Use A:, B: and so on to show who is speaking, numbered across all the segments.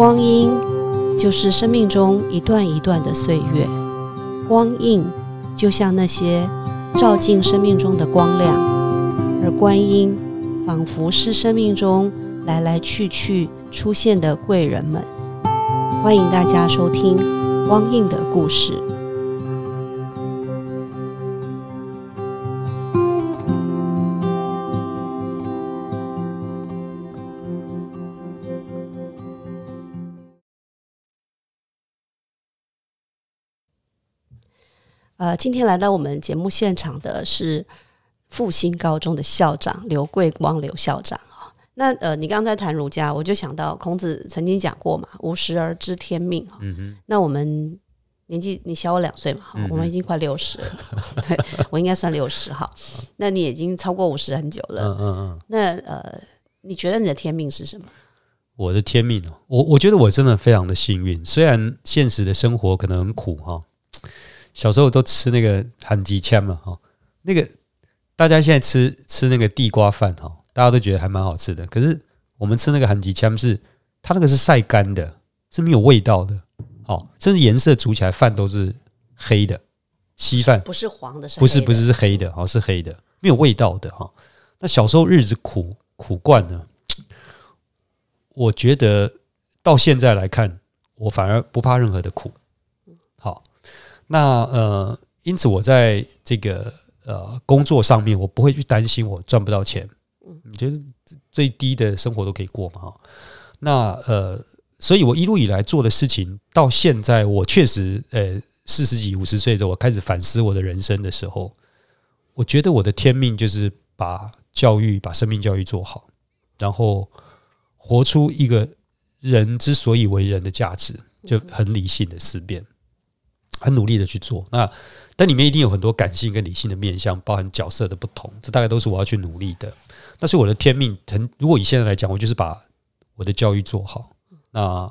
A: 光阴就是生命中一段一段的岁月，光印就像那些照进生命中的光亮，而观音仿佛是生命中来来去去出现的贵人们。欢迎大家收听光印的故事。呃，今天来到我们节目现场的是复兴高中的校长刘桂光刘校长啊。那呃，你刚刚在谈儒家，我就想到孔子曾经讲过嘛，“五十而知天命”哈。嗯哼。那我们年纪你小我两岁嘛，我们已经快六十了，对我应该算六十哈。那你已经超过五十很久了。嗯嗯嗯。那呃，你觉得你的天命是什么？
B: 我的天命哦，我我觉得我真的非常的幸运，虽然现实的生活可能很苦哈。小时候都吃那个韩吉枪嘛，哈，那个大家现在吃吃那个地瓜饭哈，大家都觉得还蛮好吃的。可是我们吃那个韩吉枪是它那个是晒干的，是没有味道的，哦，甚至颜色煮起来饭都是黑的，稀饭
A: 不是黄的，
B: 不是不是是黑的，哦是黑的，没有味道的哈。那小时候日子苦苦惯了，我觉得到现在来看，我反而不怕任何的苦。那呃，因此我在这个呃工作上面，我不会去担心我赚不到钱，嗯，你觉得最低的生活都可以过嘛？哈，那呃，所以我一路以来做的事情，到现在我确实呃四十几五十岁的时候，我开始反思我的人生的时候，我觉得我的天命就是把教育、把生命教育做好，然后活出一个人之所以为人的价值，就很理性的思辨。很努力的去做，那但里面一定有很多感性跟理性的面向，包含角色的不同，这大概都是我要去努力的。那是我的天命。很如果以现在来讲，我就是把我的教育做好，那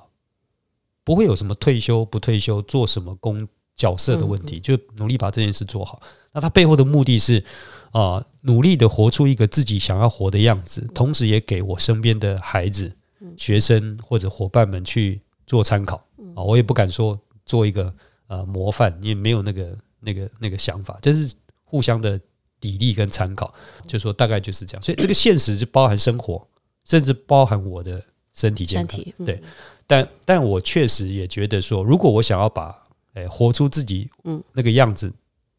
B: 不会有什么退休不退休、做什么工角色的问题，就努力把这件事做好。那他背后的目的是啊，努力的活出一个自己想要活的样子，同时也给我身边的孩子、学生或者伙伴们去做参考啊。我也不敢说做一个。呃，模范也没有那个、那个、那个想法，就是互相的砥砺跟参考，就说大概就是这样。所以这个现实就包含生活，甚至包含我的身体健康。对，但但我确实也觉得说，如果我想要把诶活出自己嗯那个样子，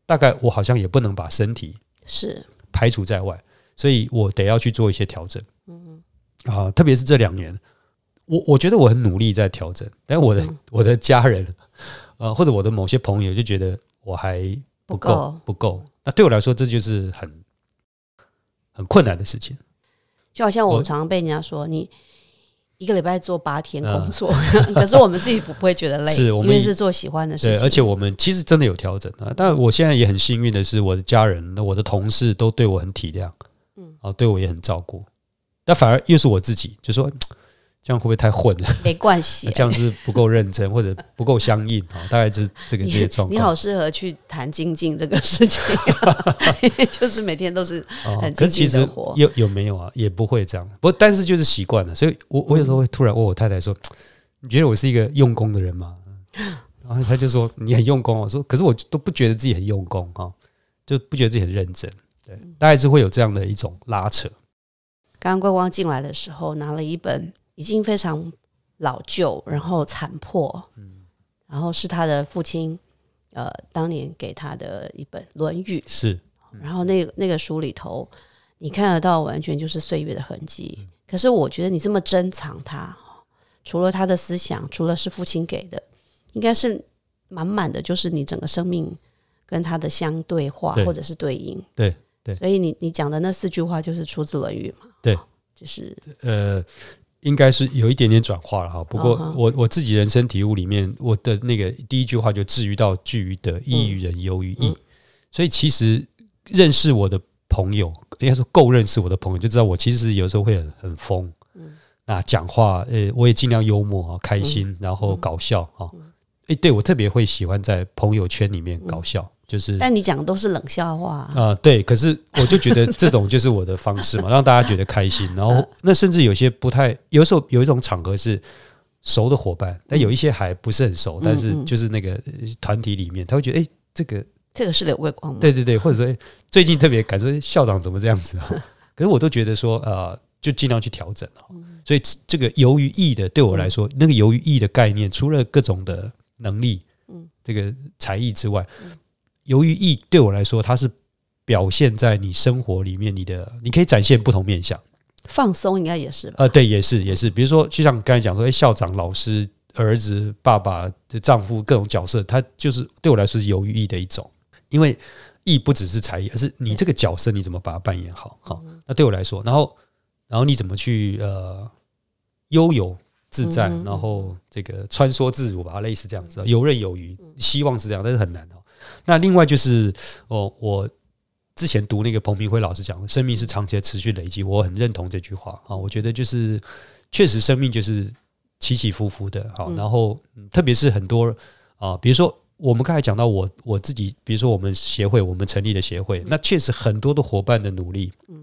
B: 大概我好像也不能把身体
A: 是
B: 排除在外，所以我得要去做一些调整。嗯啊，特别是这两年，我我觉得我很努力在调整，但我的我的家人。呃，或者我的某些朋友就觉得我还不够不够，那对我来说这就是很很困难的事情。
A: 就好像我常常被人家说，你一个礼拜做八天工作，可是我们自己不不会觉得累，
B: 是我
A: 们是做喜欢的事情。
B: 而且我们其实真的有调整啊。但我现在也很幸运的是，我的家人、我的同事都对我很体谅，嗯，啊，对我也很照顾。那反而又是我自己，就说。这样会不会太混了？
A: 没关系，
B: 这样是不够认真或者不够相应啊，大概是这个这些状况。
A: 你好，适合去谈精进这个事情，就是每天都是很精进的活。
B: 有有没有啊？也不会这样，不，但是就是习惯了。所以我我有时候会突然问我太太说：“你觉得我是一个用功的人吗？” 然后她就说：“你很用功。”我说：“可是我都不觉得自己很用功哈，就不觉得自己很认真。”对，大概是会有这样的一种拉扯。
A: 刚刚观光进来的时候，拿了一本。已经非常老旧，然后残破，嗯，然后是他的父亲，呃，当年给他的一本《论语》，
B: 是，
A: 然后那个那个书里头，你看得到完全就是岁月的痕迹。可是我觉得你这么珍藏它，除了他的思想，除了是父亲给的，应该是满满的，就是你整个生命跟他的相对话或者是对应，
B: 对对。
A: 所以你你讲的那四句话就是出自《论语》嘛？
B: 对，
A: 就是
B: 呃。应该是有一点点转化了哈，不过我我自己人生体悟里面，我的那个第一句话就至于到聚于得，益于人，游于义。所以其实认识我的朋友，应该说够认识我的朋友，就知道我其实有时候会很很疯。那讲话，呃，我也尽量幽默啊，开心，然后搞笑啊。诶，对我特别会喜欢在朋友圈里面搞笑。就是，
A: 但你讲的都是冷笑话
B: 啊。对，可是我就觉得这种就是我的方式嘛，让大家觉得开心。然后，那甚至有些不太，有时候有一种场合是，熟的伙伴，但有一些还不是很熟，
A: 嗯
B: 但是
A: 嗯
B: 就是那个呃团体里面，他会觉得，哎、这个
A: 这个是刘桂光吗？
B: 对对对，或者说、诶最近特别感受校长怎么这样子、啊，可是我都觉得说，呃，就尽量去调整哦。所以这个由于意的，对我来说，那个由于意的概念，除了各种的能力，这个才艺之外，游于艺对我来说，它是表现在你生活里面，你的你可以展现不同面相。
A: 放松应该也是吧？
B: 呃，对，也是也是，比如说，就像刚才讲说，哎，校长、老师、儿子、爸爸、丈夫各种角色，他就是对我来说是由于艺的一种，因为艺不只是才艺，而是你这个角色你怎么把它扮演好。好，那对我来说，然后然后你怎么去呃悠游自在，
A: 嗯
B: 然后这个穿梭自如吧，类似这样子，游刃有余，希望是这样，但是很难哦。那另外就是哦，我之前读那个彭明辉老师讲的，生命是长期的持续累积，我很认同这句话。啊。我觉得就是确实生命就是起起伏伏的，好，
A: 嗯。
B: 然后、嗯特别是很多啊，比如说我们刚才讲到我我自己，比如说我们协会，我们成立的协会，那确实很多的伙伴的努力，嗯。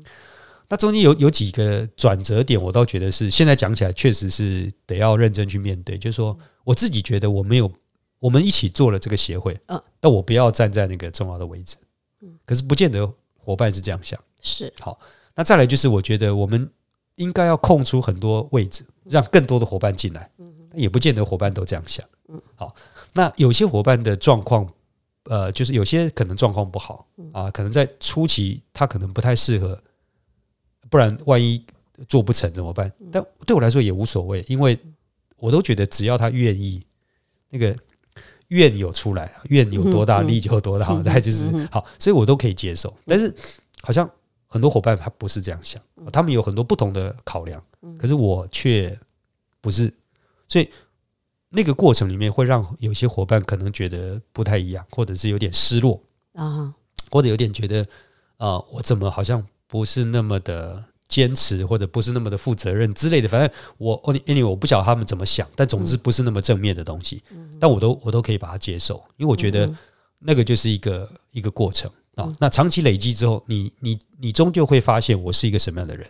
B: 那中间有有几个转折点，我倒觉得是现在讲起来确实是得要认真去面对。就是说，我自己觉得我没有，我们一起做了这个协会，
A: 嗯。
B: 但我不要站在那个重要的位置，嗯。可是不见得伙伴是这样想。
A: 是。
B: 好那再来就是，我觉得我们应该要空出很多位置，让更多的伙伴进来。嗯。也不见得伙伴都这样想。嗯。好，那有些伙伴的状况，呃，就是有些可能状况不好啊，可能在初期他可能不太适合，不然万一做不成怎么办？但对我来说也无所谓，因为我都觉得只要他愿意，那个愿有出来，愿有多大力就有多大，大概就是好，所以我都可以接受。但是好像很多伙伴他不是这样想，他们有很多不同的考量，可是我却不是，所以那个过程里面会让有些伙伴可能觉得不太一样，或者是有点失落，
A: 啊，
B: 或者有点觉得啊、呃我怎么好像不是那么的坚持，或者不是那么的负责任之类的。反正我哦，anyway，我不晓得他们怎么想，但总之不是那么正面的东西，但我都我都可以把它接受，因为我觉得那个就是一个一个过程啊。那长期累积之后，你你你终究会发现我是一个什么样的人。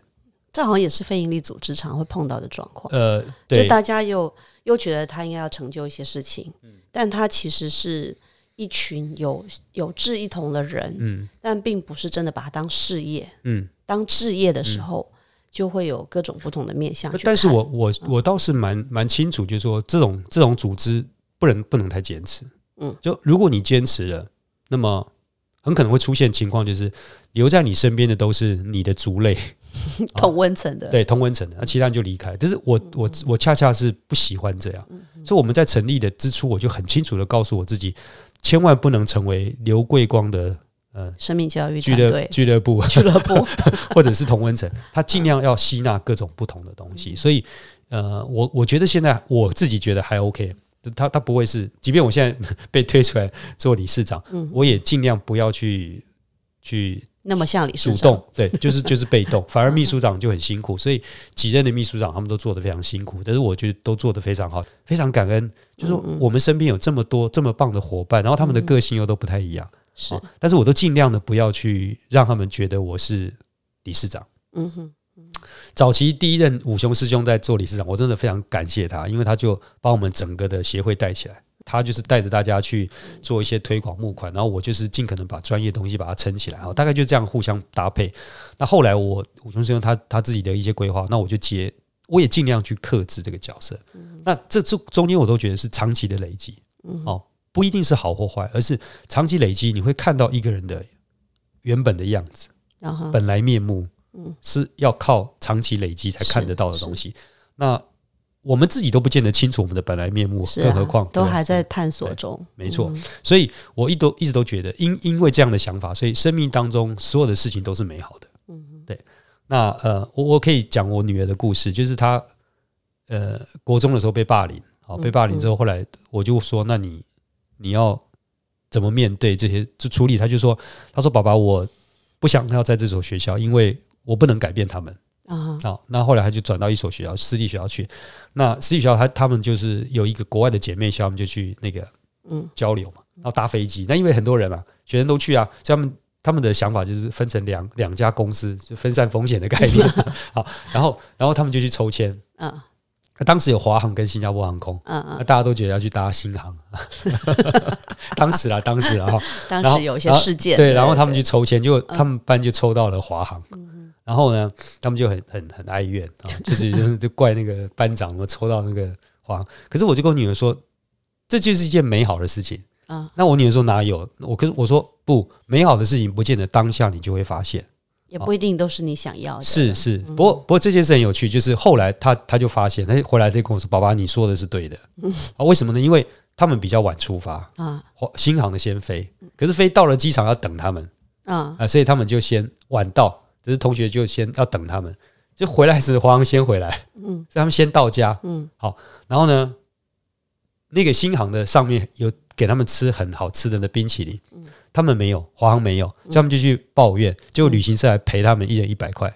A: 这好像也是非营利组织常会碰到的状况。
B: 呃，
A: 就
B: 对，
A: 大家又又觉得他应该要成就一些事情，但他其实是一群有有志一同的人，
B: 嗯
A: 但并不是真的把它当事业、
B: 嗯。
A: 当置业的时候，就会有各种不同的面向。
B: 但是我我我倒是蛮蛮清楚，就是说这种这种组织不能不能太坚持。
A: 嗯，
B: 就如果你坚持了，那么很可能会出现情况，就是留在你身边的都是你的族类，
A: 同温层的，
B: 对同温层的，那其他人就离开。但是我我我恰恰是不喜欢这样，所以我们在成立的之初，我就很清楚的告诉我自己，千万不能成为刘桂光的
A: 生命教育
B: 俱乐俱乐部。
A: 俱乐部，
B: 或者是同温层，他尽量要吸纳各种不同的东西。所以，呃，我我觉得现在我自己觉得还 OK，他他不会是，即便我现在被推出来做理事长，我也尽量不要去去
A: 那么像理事长。
B: 主动，对，就是就是被动，反而秘书长就很辛苦，所以几任的秘书长他们都做得非常辛苦，但是我觉得都做得非常好，非常感恩。就是说我们身边有这么多这么棒的伙伴，然后他们的个性又都不太一样，
A: 是
B: 哦，但是我都尽量的不要去让他们觉得我是理事长。
A: 嗯哼，
B: 早期第一任五雄师兄在做理事长，我真的非常感谢他，因为他就把我们整个的协会带起来。他就是带着大家去做一些推广募款，然后我就是尽可能把专业东西把它撑起来，好，大概就这样互相搭配。那后来我五雄师兄他他自己的一些规划，那我就接，我也尽量去克制这个角色。那这这中间我都觉得是长期的累积，哦，不一定是好或坏，而是长期累积，你会看到一个人的原本的样子。
A: 然后
B: 本来面目，是要靠长期累积才看得到的东西。那我们自己都不见得清楚我们的本来面目，
A: 啊
B: 更何况
A: 都还在探索中，
B: 没错。所以我一都一直都觉得，因因为这样的想法，所以生命当中所有的事情都是美好的。嗯，对。那呃，我我可以讲我女儿的故事，就是她呃国中的时候被霸凌，好被霸凌之后，后来我就说，那你你要怎么面对这些就处理？他就说，他说爸爸，我不想要在这所学校，因为我不能改变他们。
A: 啊，
B: 好，那后来他就转到一所学校，私立学校去。那私立学校他他们就是有一个国外的姐妹校，他们就去那个
A: 嗯
B: 交流嘛，然后搭飞机。那因为很多人啊，学生都去啊，所以他们他们的想法就是分成两两家公司，就分散风险的概念。好，然后然后他们就去抽签，
A: 嗯，
B: 当时有华航跟新加坡航空，
A: 嗯嗯，
B: 那大家都觉得要去搭新航，当时啊，当时啊，哈。
A: 当时有一些事件，
B: 对，然后他们去抽签，就他们班就抽到了华航，然后呢，他们就很很很哀怨啊，就是就是就怪那个班长我抽到那个华航，可是我就跟我女儿说，这就是一件美好的事情。
A: 啊
B: 那我女儿说哪有？我跟我说不，美好的事情不见得当下你就会发现。
A: 也不一定都是你想要的，
B: 是是，
A: 嗯。
B: 不过不过这件事很有趣，就是后来他他就发现，他回来再跟我说：“爸爸，你说的是对的。”啊，为什么呢？因为他们比较晚出发，
A: 啊。
B: 新航的先飞，可是飞到了机场要等他们。
A: 啊。
B: 啊，所以他们就先晚到，只是同学就先要等他们，就回来时华航先回来，嗯，所以他们先到家，
A: 嗯，
B: 好，然后呢，那个新航的上面有给他们吃很好吃的那冰淇淋，他们没有，华航没有，所以他们就去抱怨，结果旅行社还赔他们一人一百块，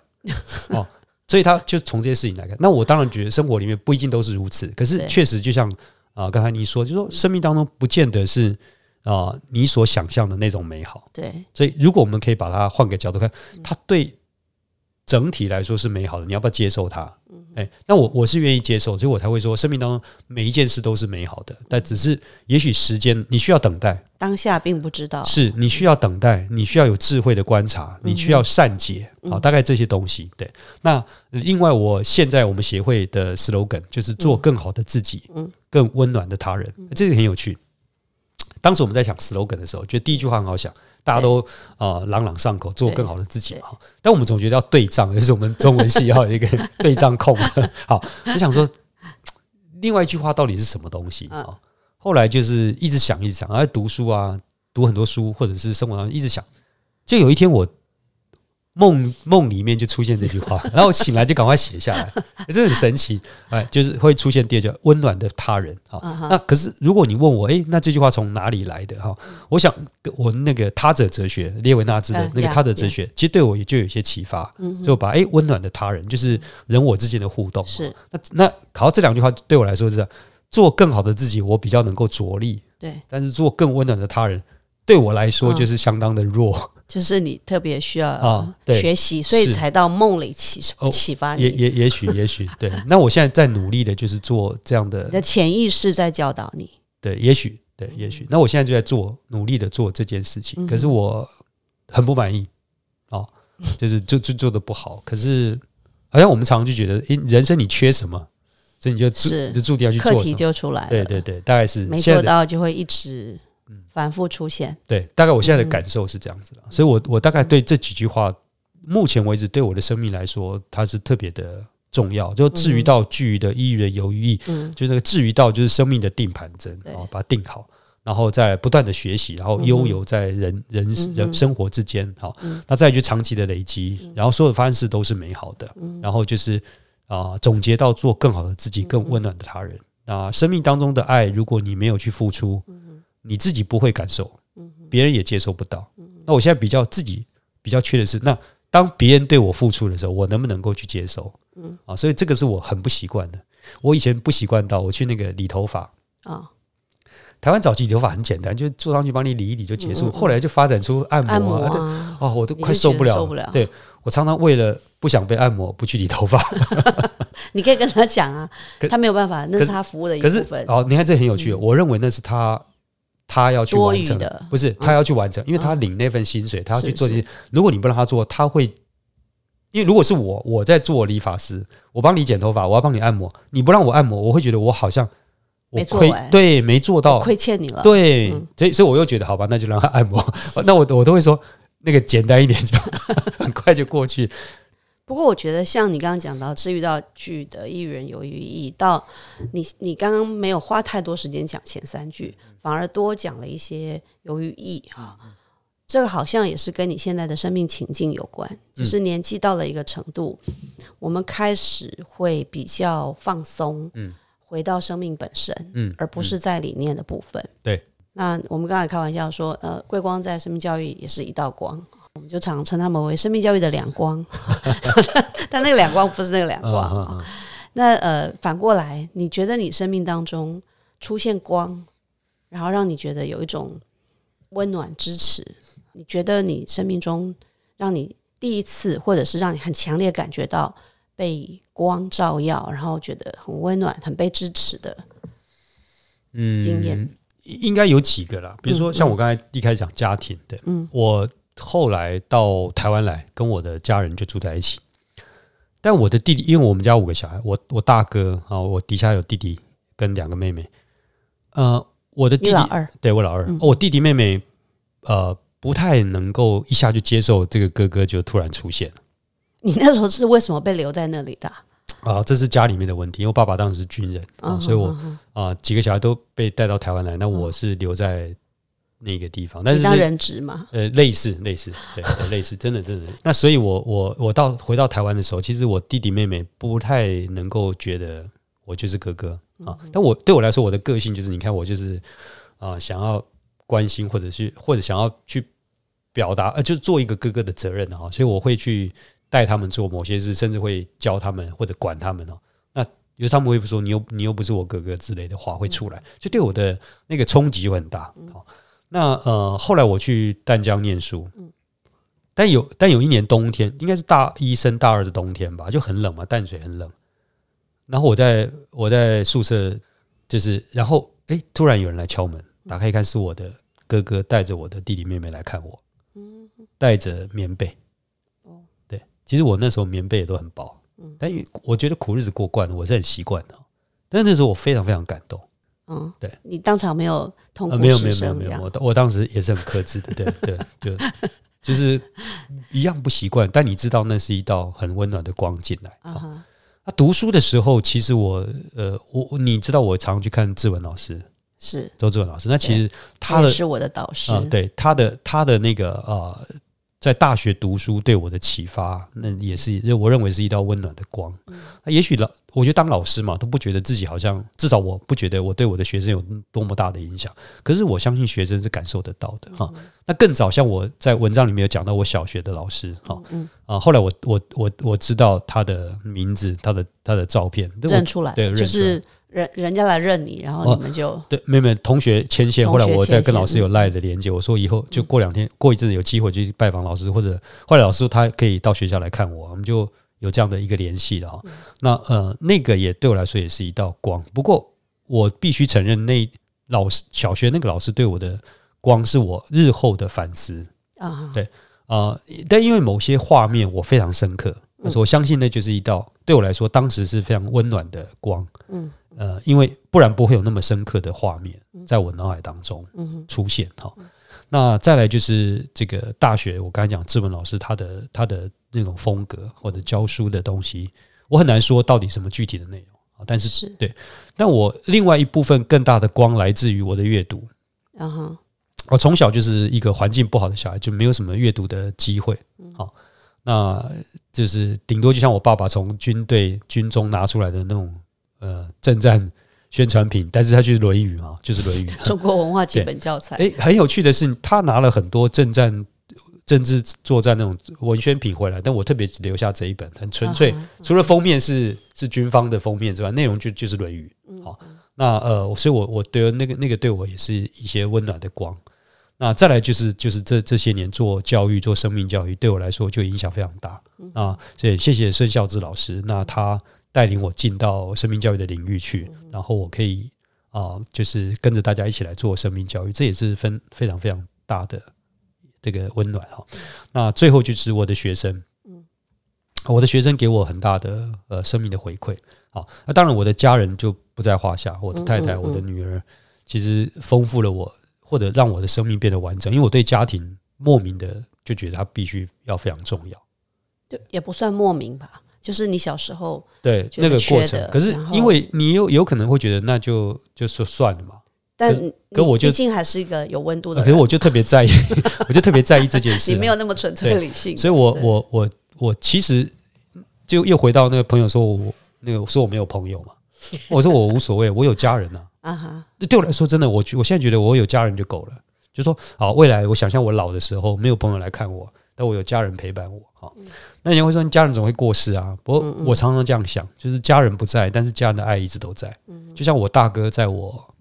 B: 哦，所以他就从这些事情来看，那我当然觉得生活里面不一定都是如此，可是确实就像啊、刚才你说，就说生命当中不见得是啊、你所想象的那种美好，
A: 对，
B: 所以如果我们可以把它换个角度看，它对整体来说是美好的，你要不要接受它？哎、那我我是愿意接受，所以我才会说，生命当中每一件事都是美好的，但只是也许时间你需要等待，
A: 当下并不知道，
B: 是你需要等待，你需要有智慧的观察，你需要善解，好、大概这些东西。对，那另外，我现在我们协会的 slogan 就是做更好的自己，嗯。更温暖的他人，这个很有趣。当时我们在想 slogan 的时候，觉得第一句话很好想，大家都啊、呃朗朗上口，做更好的自己
A: 对
B: 哈。但我们总觉得要对仗，就是我们中文系要有一个 对仗控。好，我想说，另外一句话到底是什么东西啊？后来就是一直想，一直想，然后读书啊，读很多书，或者是生活当中一直想。就有一天我梦梦里面就出现这句话，然后我醒来就赶快写下来，这很神奇。哎，就是会出现第二句温暖的他人啊。那可是如果你问我，诶，那这句话从哪里来的哈？我想我那个他者哲学，列维纳兹的
A: 嗯
B: 那个他者哲学，其实对我也就有一些启发。所以我把诶温暖的他人，就是人我之间的互动。
A: 是
B: 那那考到这两句话对我来说是这样做更好的自己，我比较能够着力；
A: 对，
B: 但是做更温暖的他人，对我来说
A: 嗯。
B: 就是相当的弱。
A: 就是你特别需要
B: 啊对。
A: 学习，所以才到梦里启
B: 哦
A: 启发你，
B: 也也也许 也许对。那我现在在努力的就是做这样的
A: 你的潜意识在教导你，
B: 对，也许对，也许。那我现在就在做，努力的做这件事情，可是我很不满意，哦，就是就就做的不好。可是好像我们常常就觉得，诶，人生你缺什么，所以你就注
A: 是。
B: 你就注定要去
A: 课题
B: 做什么。
A: 就出来了，
B: 对对对，大概是
A: 没做到就会一直反复出现，
B: 对，大概我现在的感受是这样子的。所以我我大概对这几句话，目前为止对我的生命来说，它是特别的重要。就至于到具于的依于的有余义，
A: 嗯，
B: 就那个至于到就是生命的定盘针，把它定好，然后再不断的学习，然后
A: 嗯
B: 悠游在人人
A: 嗯
B: 人生活之间，好
A: 嗯，
B: 那再去长期的累积，然后所有的方式都是美好的，
A: 嗯。
B: 然后就是啊，总结到做更好的自己，更温暖的他人。那生命当中的爱，如果你没有去付出，你自己不会感受，别人也接受不到。那我现在比较自己比较缺的是，那当别人对我付出的时候，我能不能够去接受？嗯啊，所以这个是我很不习惯的。我以前不习惯到我去那个理头发，
A: 啊，
B: 台湾早期理头发很简单，就坐上去帮你理一理就结束。后来就发展出按摩
A: 按摩
B: 啊，我都快受不了，
A: 得受不了
B: 对我常常为了不想被按摩，不去理头发。
A: 你可以跟他讲啊，他没有办法，那
B: 是
A: 是他服务的一
B: 可是
A: 部分，
B: 哦，你看这很有趣，我认为那是他他要去完成
A: 的
B: 不是他要去完成，因为他领那份薪水，他要去做这些。如果你不让他做，他会。因为如果是我，我在做理发师，我帮你剪头发，我要帮你按摩，你不让我按摩，我会觉得我好像我亏
A: 没做，
B: 对，没做到，
A: 亏欠你了，
B: 对
A: 嗯，
B: 所以所以我又觉得好吧，那就让他按摩。那我我都会说那个简单一点就 很快就过去。
A: 不过我觉得，像你刚刚讲到治愈到剧的艺人有余意，到你你刚刚没有花太多时间讲前三句，反而多讲了一些由于意啊。这个好像也是跟你现在的生命情境有关，就是年纪到了一个程度，我们开始会比较放松，
B: 嗯
A: 回到生命本身，
B: 嗯
A: 而不是在理念的部分。
B: 对，
A: 那我们刚才开玩笑说，呃，桂光在生命教育也是一道光，我们就常称他们为生命教育的两光，但那个两光不是那个两光啊。
B: 嗯嗯。
A: 那呃，反过来，你觉得你生命当中出现光，然后让你觉得有一种温暖支持，你觉得你生命中让你第一次，或者是让你很强烈感觉到被光照耀，然后觉得很温暖、很被支持的
B: 嗯
A: 经验？
B: 应该有几个啦，比如说像我刚才一开始讲家庭的，
A: 嗯。
B: 我后来到台湾来，跟我的家人就住在一起。但我的弟弟，因为我们家五个小孩，我我大哥啊，我底下有弟弟跟两个妹妹。呃，我的弟弟
A: 老二，
B: 对我老二，
A: 嗯
B: 哦我弟弟妹妹呃不太能够一下就接受这个哥哥就突然出现
A: 你那时候是为什么被留在那里的啊？
B: 啊，这是家里面的问题。因为我爸爸当时是军人啊，所以我
A: 嗯
B: 啊几个小孩都被带到台湾来，那我是留在那个地方，但是
A: 你当人质嘛，
B: 呃，类似类似，对对，类似，真的真的。那所以我，我我到回到台湾的时候，其实我弟弟妹妹不太能够觉得我就是哥哥啊。但我对我来说，我的个性就是，你看我就是啊、想要关心或者是或者想要去表达，呃，就是做一个哥哥的责任哈、所以我会去带他们做某些事，甚至会教他们或者管他们哦。那有时他们会说你又你又不是我哥哥之类的话会出来，就对我的那个冲击就很大。好、那呃，后来我去淡江念书，但有但有一年冬天，应该是大一升大二的冬天吧，就很冷嘛，淡水很冷。然后我在我在宿舍，就是然后哎，突然有人来敲门，打开一看是我的哥哥带着我的弟弟妹妹来看我，嗯带着棉被。对，其实我那时候棉被也都很薄，但因为我觉得苦日子过惯了，我是很习惯的。但是那时候我非常非常感动。
A: 嗯，
B: 对，
A: 你当场没有痛
B: 没有没有没有没有，我我当时也是很克制的，对 对，就就是一样不习惯，但你知道那是一道很温暖的光进来啊。那读书的时候，其实我呃，我我你知道我常去看志文老师，
A: 是。
B: 周志文老师，那其实他的
A: 是我的导师。
B: 啊、，对他的他的那个呃，在大学读书对我的启发，那也是我认为是一道温暖的光。那也许老，我觉得当老师嘛，都不觉得自己好像，至少我不觉得我对我的学生有多么大的影响。可是我相信学生是感受得到的哈、那更早，像我在文章里面有讲到我小学的老师哈。
A: 嗯
B: 啊，后来我我我我知道他的名字，他的他的照片，我
A: 认出来，
B: 对认出来。
A: 就是人人家来认你，然后
B: 哦
A: 你们就
B: 对，没有没有同学牵线，后来我再跟老师有赖的连接，我说以后就过两天、过一阵子有机会就去拜访老师，或者后来老师他可以到学校来看我，我们就有这样的一个联系了。哈。那呃，那个也对我来说也是一道光，不过我必须承认，那老师小学那个老师对我的光是我日后的反思。
A: 啊。哈，
B: 对啊、但因为某些画面我非常深刻，但是我相信那就是一道对我来说当时是非常温暖的光。
A: 嗯
B: 呃，因为不然不会有那么深刻的画面在我脑海当中
A: 嗯
B: 出现哈。那再来就是这个大学，我刚才讲志文老师他的他的那种风格或者教书的东西，我很难说到底什么具体的内容啊。但是，
A: 对
B: 但我另外一部分更大的光来自于我的阅读。
A: 然后，
B: 我从小就是一个环境不好的小孩，就没有什么阅读的机会。好，那就是顶多就像我爸爸从军队军中拿出来的那种呃政战宣传品，但是他就是《论语》嘛，就是《论语》。
A: 中国文化基本教材，
B: 诶，很有趣的是，他拿了很多政战、政治作战那种文宣品回来，但我特别只留下这一本，很纯粹。
A: 啊
B: 除了封面是是军方的封面之外，内容就就是《论语》。好，那呃，所以我我对那个那个对我也是一些温暖的光。那再来就是就是这这些年做教育做生命教育，对我来说就影响非常大。那，所以谢谢孙孝志老师，那他带领我进到生命教育的领域去，然后我可以啊、就是跟着大家一起来做生命教育，这也是分非常非常大的这个温暖哈。那最后就是我的学生，我的学生给我很大的呃生命的回馈。好，那当然我的家人就不在话下，我的太太、我的女儿，其实丰富了我，或者让我的生命变得完整。因为我对家庭莫名的就觉得它必须要非常重要。
A: 就也不算莫名吧，就是你小时候
B: 对那个过，程。可是因为你有有可能会觉得那就就说算了嘛，
A: 但
B: 可我就
A: 毕竟还是一个有温度的
B: 可是，我就特别在意，我就特别在意这件事啊。
A: 你没有那么纯粹理性，
B: 所以我我我我其实就又回到那个朋友说我那个说我没有朋友嘛，我说我无所谓，我有家人啊。
A: 啊哈，
B: 对我来说，真的，我我现在觉得我有家人就够了。就说好，未来我想象我老的时候没有朋友来看我，但我有家人陪伴我。好，那你会说你家人总会过世啊？不过我常常这样想，就是家人不在，但是家人的爱一直都在。就像我大哥在我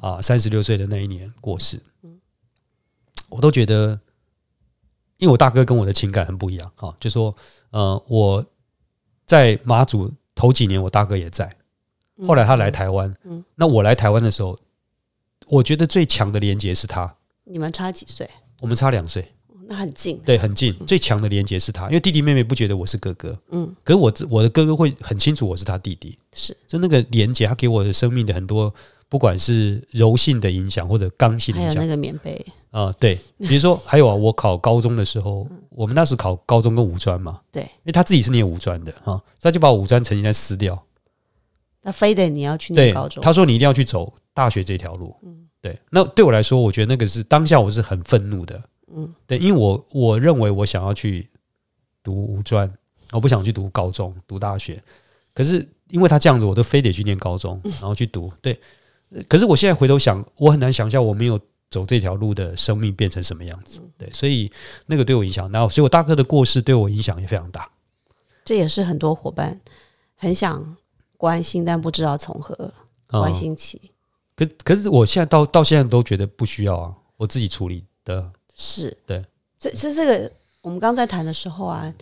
B: 啊三十六岁的那一年过世，我都觉得，因为我大哥跟我的情感很不一样啊，就说呃我在马祖头几年，我大哥也在，
A: 嗯
B: 后来他来台湾，那我来台湾的时候，我觉得最强的连接是他，
A: 你们差几岁？
B: 我们差两岁，
A: 那很近。
B: 对，很近，最强的连接是他，因为弟弟妹妹不觉得我是哥哥，
A: 嗯，
B: 可是我我的哥哥会很清楚我是他弟弟，
A: 是。
B: 就那个连接，他给我的生命的很多，不管是柔性的影响或者刚性的影响。
A: 还有那个棉被，
B: 啊、对，比如说 还有啊，我考高中的时候，我们那时考高中跟五专嘛，
A: 对，
B: 因为他自己是念五专的哈、他就把五专成绩单撕掉，
A: 那非得你要去
B: 对
A: 念高，中，
B: 他说你一定要去走大学这条路，嗯。对，那对我来说，我觉得那个是当下我是很愤怒的，
A: 嗯，
B: 对，因为我我认为我想要去读五专，我不想去读高中、读大学，可是因为他这样子，我都非得去念高中，然后去读，对，呃可是我现在回头想，我很难想象我没有走这条路的生命变成什么样子，对，所以那个对我影响，然后所以我大哥的过世对我影响也非常大，
A: 这也是很多伙伴很想关心，但不知道从何
B: 嗯
A: 关心起。
B: 可可是我现在到到现在都觉得不需要啊，我自己处理的，
A: 是
B: 对，
A: 这这这个我们刚在谈的时候啊，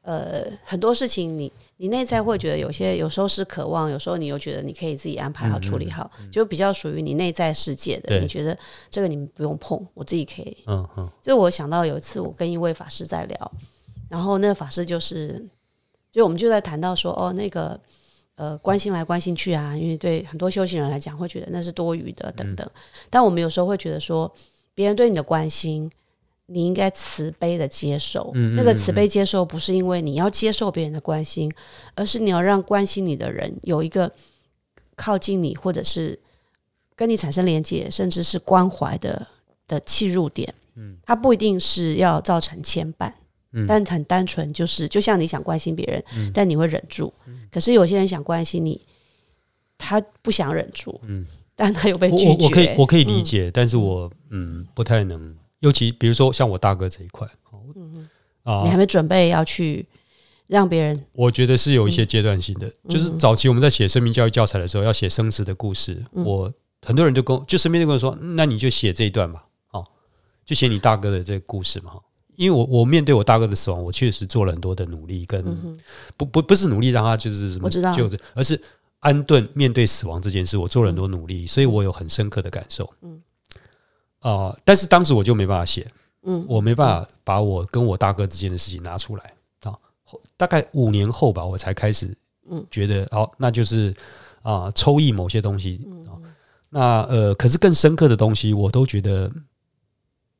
A: 呃，很多事情你你内在会觉得有些有时候是渴望，有时候你又觉得你可以自己安排好、处理好，就比较属于你内在世界的。你觉得这个你们不用碰，我自己可以。
B: 嗯嗯
A: 就我想到有一次我跟一位法师在聊，然后那个法师就是，就我们就在谈到说，哦，那个呃关心来关心去啊，因为对很多修行人来讲会觉得那是多余的等等，但我们有时候会觉得说，别人对你的关心。你应该慈悲的接受，
B: 嗯嗯
A: 那个慈悲接受不是因为你要接受别人的关心，而是你要让关心你的人有一个靠近你，或者是跟你产生连接，甚至是关怀的的切入点。嗯，它不一定是要造成牵绊，
B: 嗯。
A: 但很单纯就是，就像你想关心别人，但你会忍住。可是有些人想关心你，他不想忍住，
B: 嗯。
A: 但他又被拒绝。
B: 我我可以我可以理解，但是我嗯不太能，尤其比如说像我大哥这一块，哦啊、
A: 你还没准备要去让别人？
B: 我觉得是有一些阶段性的，
A: 嗯。
B: 就是早期我们在写生命教育教材的时候，要写生死的故事，
A: 嗯。
B: 我很多人就跟就身边就跟我说，那你就写这一段吧，哦，就写你大哥的这个故事嘛，因为我我面对我大哥的死亡，我确实做了很多的努力，跟、不不不是努力让他就是什么
A: 嗯我知道。
B: 救的，而是安顿面对死亡这件事，我做了很多努力，所以我有很深刻的感受。嗯，啊、但是当时我就没办法写，
A: 嗯
B: 我没办法把我跟我大哥之间的事情拿出来啊。大概五年后吧，我才开始
A: 嗯
B: 觉得，哦，那就是啊、抽译某些东西
A: 嗯
B: 啊。那呃，可是更深刻的东西，我都觉得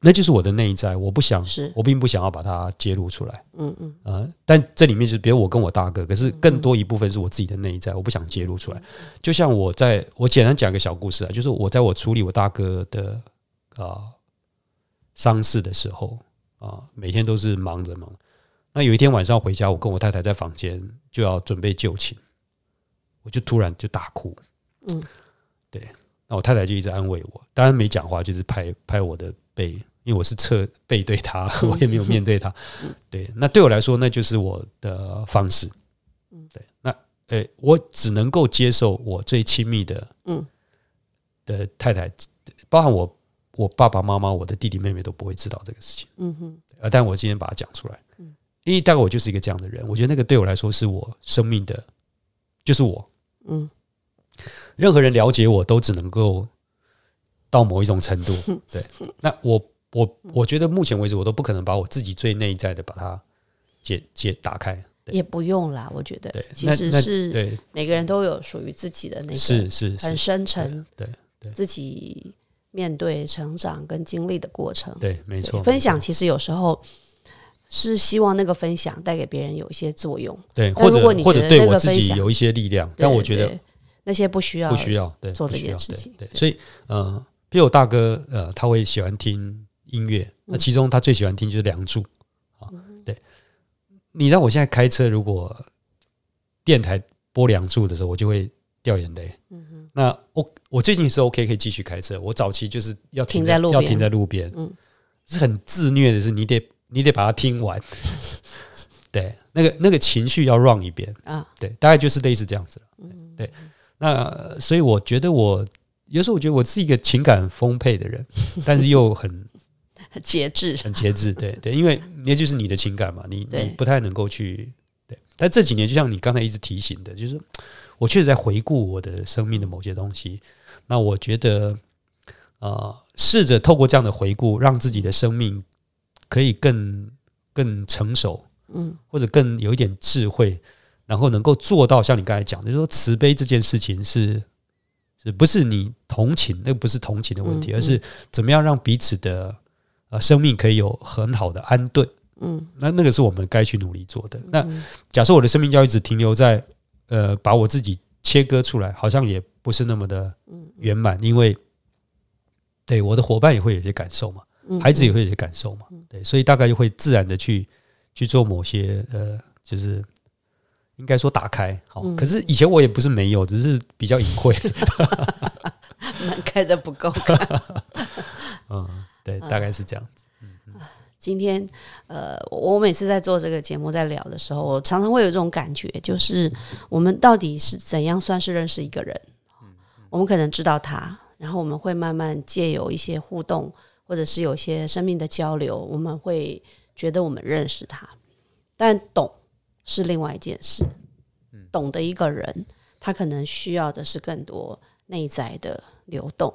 B: 那就是我的内在，我不想，
A: 是
B: 我并不想要把它揭露出来。
A: 嗯嗯
B: 呃，但这里面就是比如我跟我大哥，可是更多一部分是我自己的内在，我不想揭露出来。就像我在我简单讲一个小故事啊，就是我在我处理我大哥的啊、丧事的时候啊、每天都是忙着忙。那有一天晚上回家，我跟我太太在房间就要准备就寝，我就突然就大哭。
A: 嗯，
B: 对，那我太太就一直安慰我，当然没讲话，就是拍拍我的背，因为我是侧背对她，我也没有面对她。对，那对我来说，那就是我的方式。
A: 嗯
B: 对，那诶、我只能够接受我最亲密的
A: 嗯
B: 的太太，包含我我爸爸妈妈、我的弟弟妹妹都不会知道这个事情。
A: 嗯哼，
B: 呃，但我今天把它讲出来，因为大概我就是一个这样的人，我觉得那个对我来说是我生命的，就是我。
A: 嗯
B: 任何人了解我都只能够到某一种程度。对，那我我我觉得目前为止我都不可能把我自己最内在的把它解解打开。
A: 也不用啦，我觉得
B: 对，
A: 其实是
B: 对
A: 每个人都有属于自己的那个
B: 是是
A: 很，深沉，
B: 对对
A: 自己面对成长跟经历的过程。
B: 对，没错。
A: 分享其实有时候是希望那个分享带给别人有一些作用，
B: 对，或者或者对我自己有一些力量，但我觉得
A: 那些不需要
B: 不需要，对，
A: 做这件事情
B: 对，所以呃，比如我大哥呃，他会喜欢听音乐，
A: 嗯
B: 那其中他最喜欢听就是《梁祝》啊，对。你让我现在开车，如果电台播《梁祝》的时候，我就会掉眼泪。
A: 嗯
B: 那我我最近是 OK 可以继续开车，我早期就是要停
A: 停在路边
B: 要停在路边，
A: 嗯
B: 是很自虐的是，你得你得把它听完，对，那个那个情绪要 run 一遍，
A: 啊，
B: 对，大概就是类似这样子了。对，那呃所以我觉得我有时候我觉得我是一个情感丰沛的人，但是又很
A: 很节制，
B: 很节制。对对，因为那就是你的情感嘛，你你不太能够去对。但这几年就像你刚才一直提醒的，就是我确实在回顾我的生命的某些东西。那我觉得，呃，试着透过这样的回顾，让自己的生命可以更更成熟，嗯，或者更有一点智慧，然后能够做到像你刚才讲的，就是说慈悲这件事情是是不是你同情？那个不是同情的问题，而是怎么样让彼此的呃生命可以有很好的安顿。嗯，那那个是我们该去努力做的。那假设我的生命教育只停留在呃把我自己切割出来，好像也不是那么的圆满，因为对我的伙伴也会有些感受嘛，孩子也会有些感受嘛，对，所以大概就会自然的去去做某些呃，就是应该说打开好。可是以前我也不是没有，只是比较隐晦，
A: 门开的不够。
B: 嗯，对，大概是这样子。
A: 今天，呃，我每次在做这个节目在聊的时候，我常常会有这种感觉，就是我们到底是怎样算是认识一个人？我们可能知道他，然后我们会慢慢借有一些互动，或者是有一些生命的交流，我们会觉得我们认识他。但懂是另外一件事。懂得一个人，他可能需要的是更多内在的流动。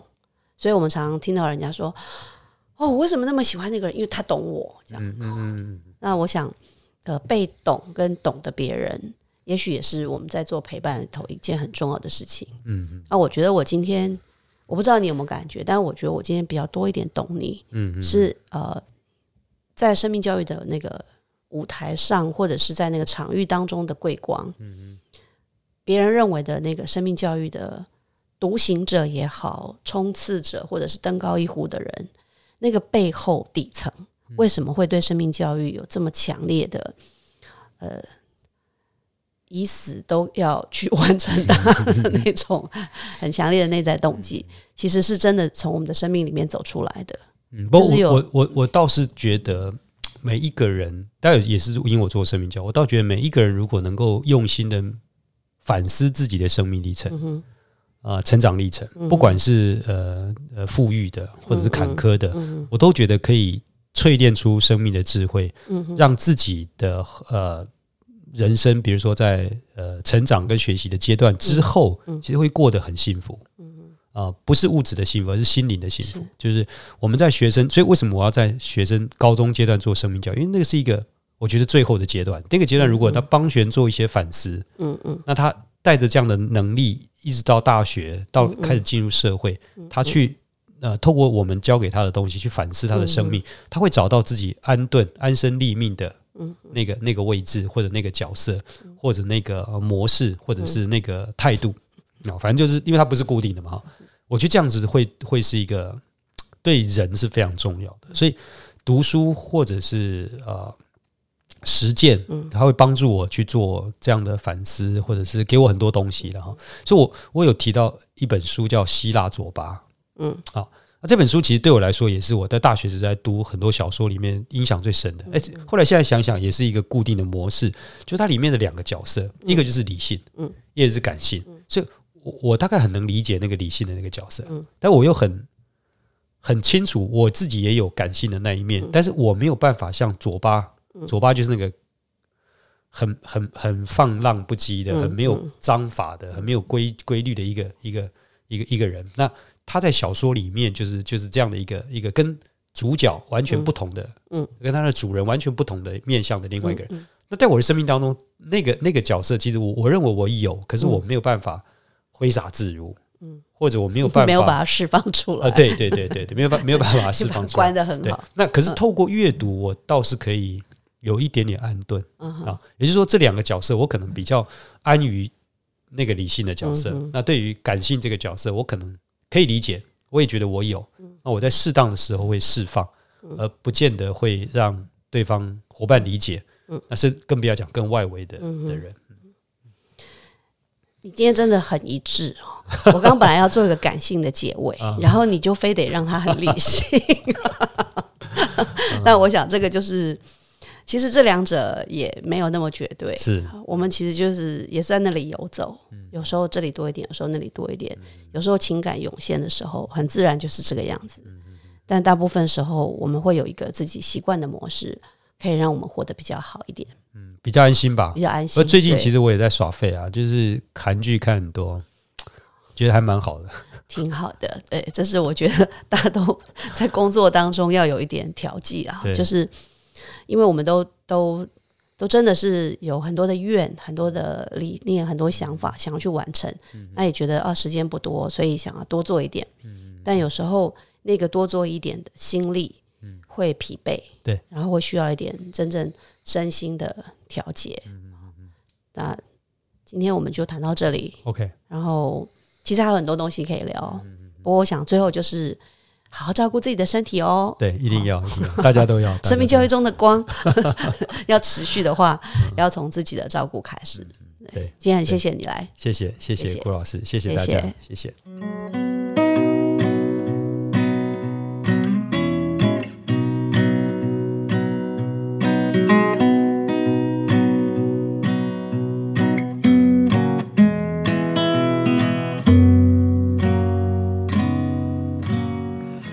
A: 所以我们常常听到人家说。哦，我为什么那么喜欢那个人？因为他懂我，这样。嗯嗯嗯。那我想，呃，被懂跟懂得别人，也许也是我们在做陪伴里头一件很重要的事情。嗯嗯。那我觉得我今天，我不知道你有没有感觉，但是我觉得我今天比较多一点懂你。嗯嗯。是呃，在生命教育的那个舞台上，或者是在那个场域当中的桂光。嗯嗯。别人认为的那个生命教育的独行者也好，冲刺者，或者是登高一呼的人。那个背后底层为什么会对生命教育有这么强烈的呃，以死都要去完成的 那种很强烈的内在动机？其实是真的从我们的生命里面走出来的。
B: 嗯，不，我我我我倒是觉得每一个人，当然也是因为我做生命教，我倒觉得每一个人如果能够用心的反思自己的生命历程。啊，成长历程，不管是呃呃富裕的，或者是坎坷的，我都觉得可以淬炼出生命的智慧，让自己的呃人生，比如说在呃成长跟学习的阶段之后，其实会过得很幸福。啊，不是物质的幸福，而是心灵的幸福。就是我们在学生，所以为什么我要在学生高中阶段做生命教育？因为那个是一个我觉得最后的阶段。那个阶段，如果他帮学生做一些反思，嗯嗯，那他带着这样的能力。一直到大学，到开始进入社会，他去呃，透过我们教给他的东西去反思他的生命，他会找到自己安顿、安身立命的那个那个位置，或者那个角色，或者那个模式，或者是那个态度。啊，反正就是因为它不是固定的嘛。我觉得这样子会会是一个对人是非常重要的，所以读书或者是呃。实践，它会帮助我去做这样的反思，或者是给我很多东西的哈。所以，我我有提到一本书叫《希腊左巴》，嗯，好，那这本书其实对我来说也是我在大学时在读很多小说里面影响最深的。哎，后来现在想想，也是一个固定的模式，就它里面的两个角色，一个就是理性，嗯，一个是感性。所以，我我大概很能理解那个理性的那个角色，嗯，但我又很很清楚我自己也有感性的那一面，但是我没有办法像左巴。左巴就是那个很很很放浪不羁的、很没有章法的、很没有规规律的一个一个一个一个人。那他在小说里面就是就是这样的一个一个跟主角完全不同的，嗯，跟他的主人完全不同的面向的另外一个人。那在我的生命当中，那个那个角色，其实我我认为我有，可是我没有办法挥洒自如，嗯，或者我没有办法
A: 没有把它释放出来。
B: 呃，对对对对对，没有办没有办法把它释放出来，
A: 关的很好。
B: 那可是透过阅读，我倒是可以。有一点点安顿啊，也就是说，这两个角色我可能比较安于那个理性的角色。那对于感性这个角色，我可能可以理解，我也觉得我有。那我在适当的时候会释放，而不见得会让对方伙伴理解。那是更不要讲更外围的的人。
A: 你今天真的很一致哦！我刚本来要做一个感性的结尾，然后你就非得让他很理性。但我想这个就是。其实这两者也没有那么绝对，
B: 是
A: 我们其实就是也是在那里游走，有时候这里多一点，有时候那里多一点，有时候情感涌现的时候，很自然就是这个样子。但大部分时候，我们会有一个自己习惯的模式，可以让我们活得比较好一点，嗯
B: 比较安心吧
A: 比。较安心。
B: 而最近其
A: 实
B: 实我也在耍废啊，就是韩剧看很多，觉得还蛮好的。
A: 挺好的，对，这是我觉得大家都 在工作当中要有一点调剂啊，就是因为我们都都都真的是有很多的愿、很多的理念、很多想法想要去完成，
B: 嗯。
A: 那也觉得啊时间不多，所以想要多做一点，
B: 嗯。
A: 但有时候那个多做一点的心力，会疲惫，然后会需要一点真正身心的调节。
B: 嗯
A: 那今天我们就谈到这里
B: ，OK，
A: 然后其实还有很多东西可以聊，
B: 嗯。
A: 不过我想最后就是好好照顾自己的身体哦。
B: 对，一定要，一定要大家都要。
A: 生命教育中的光 要持续的话，要从自己的照顾开始。
B: 对，
A: 今天很谢谢你来，
B: 谢谢谢
A: 谢
B: 郭老师，谢谢
A: 谢
B: 大家
A: 谢，
B: 谢谢。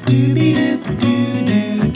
C: Doobie do doo doo.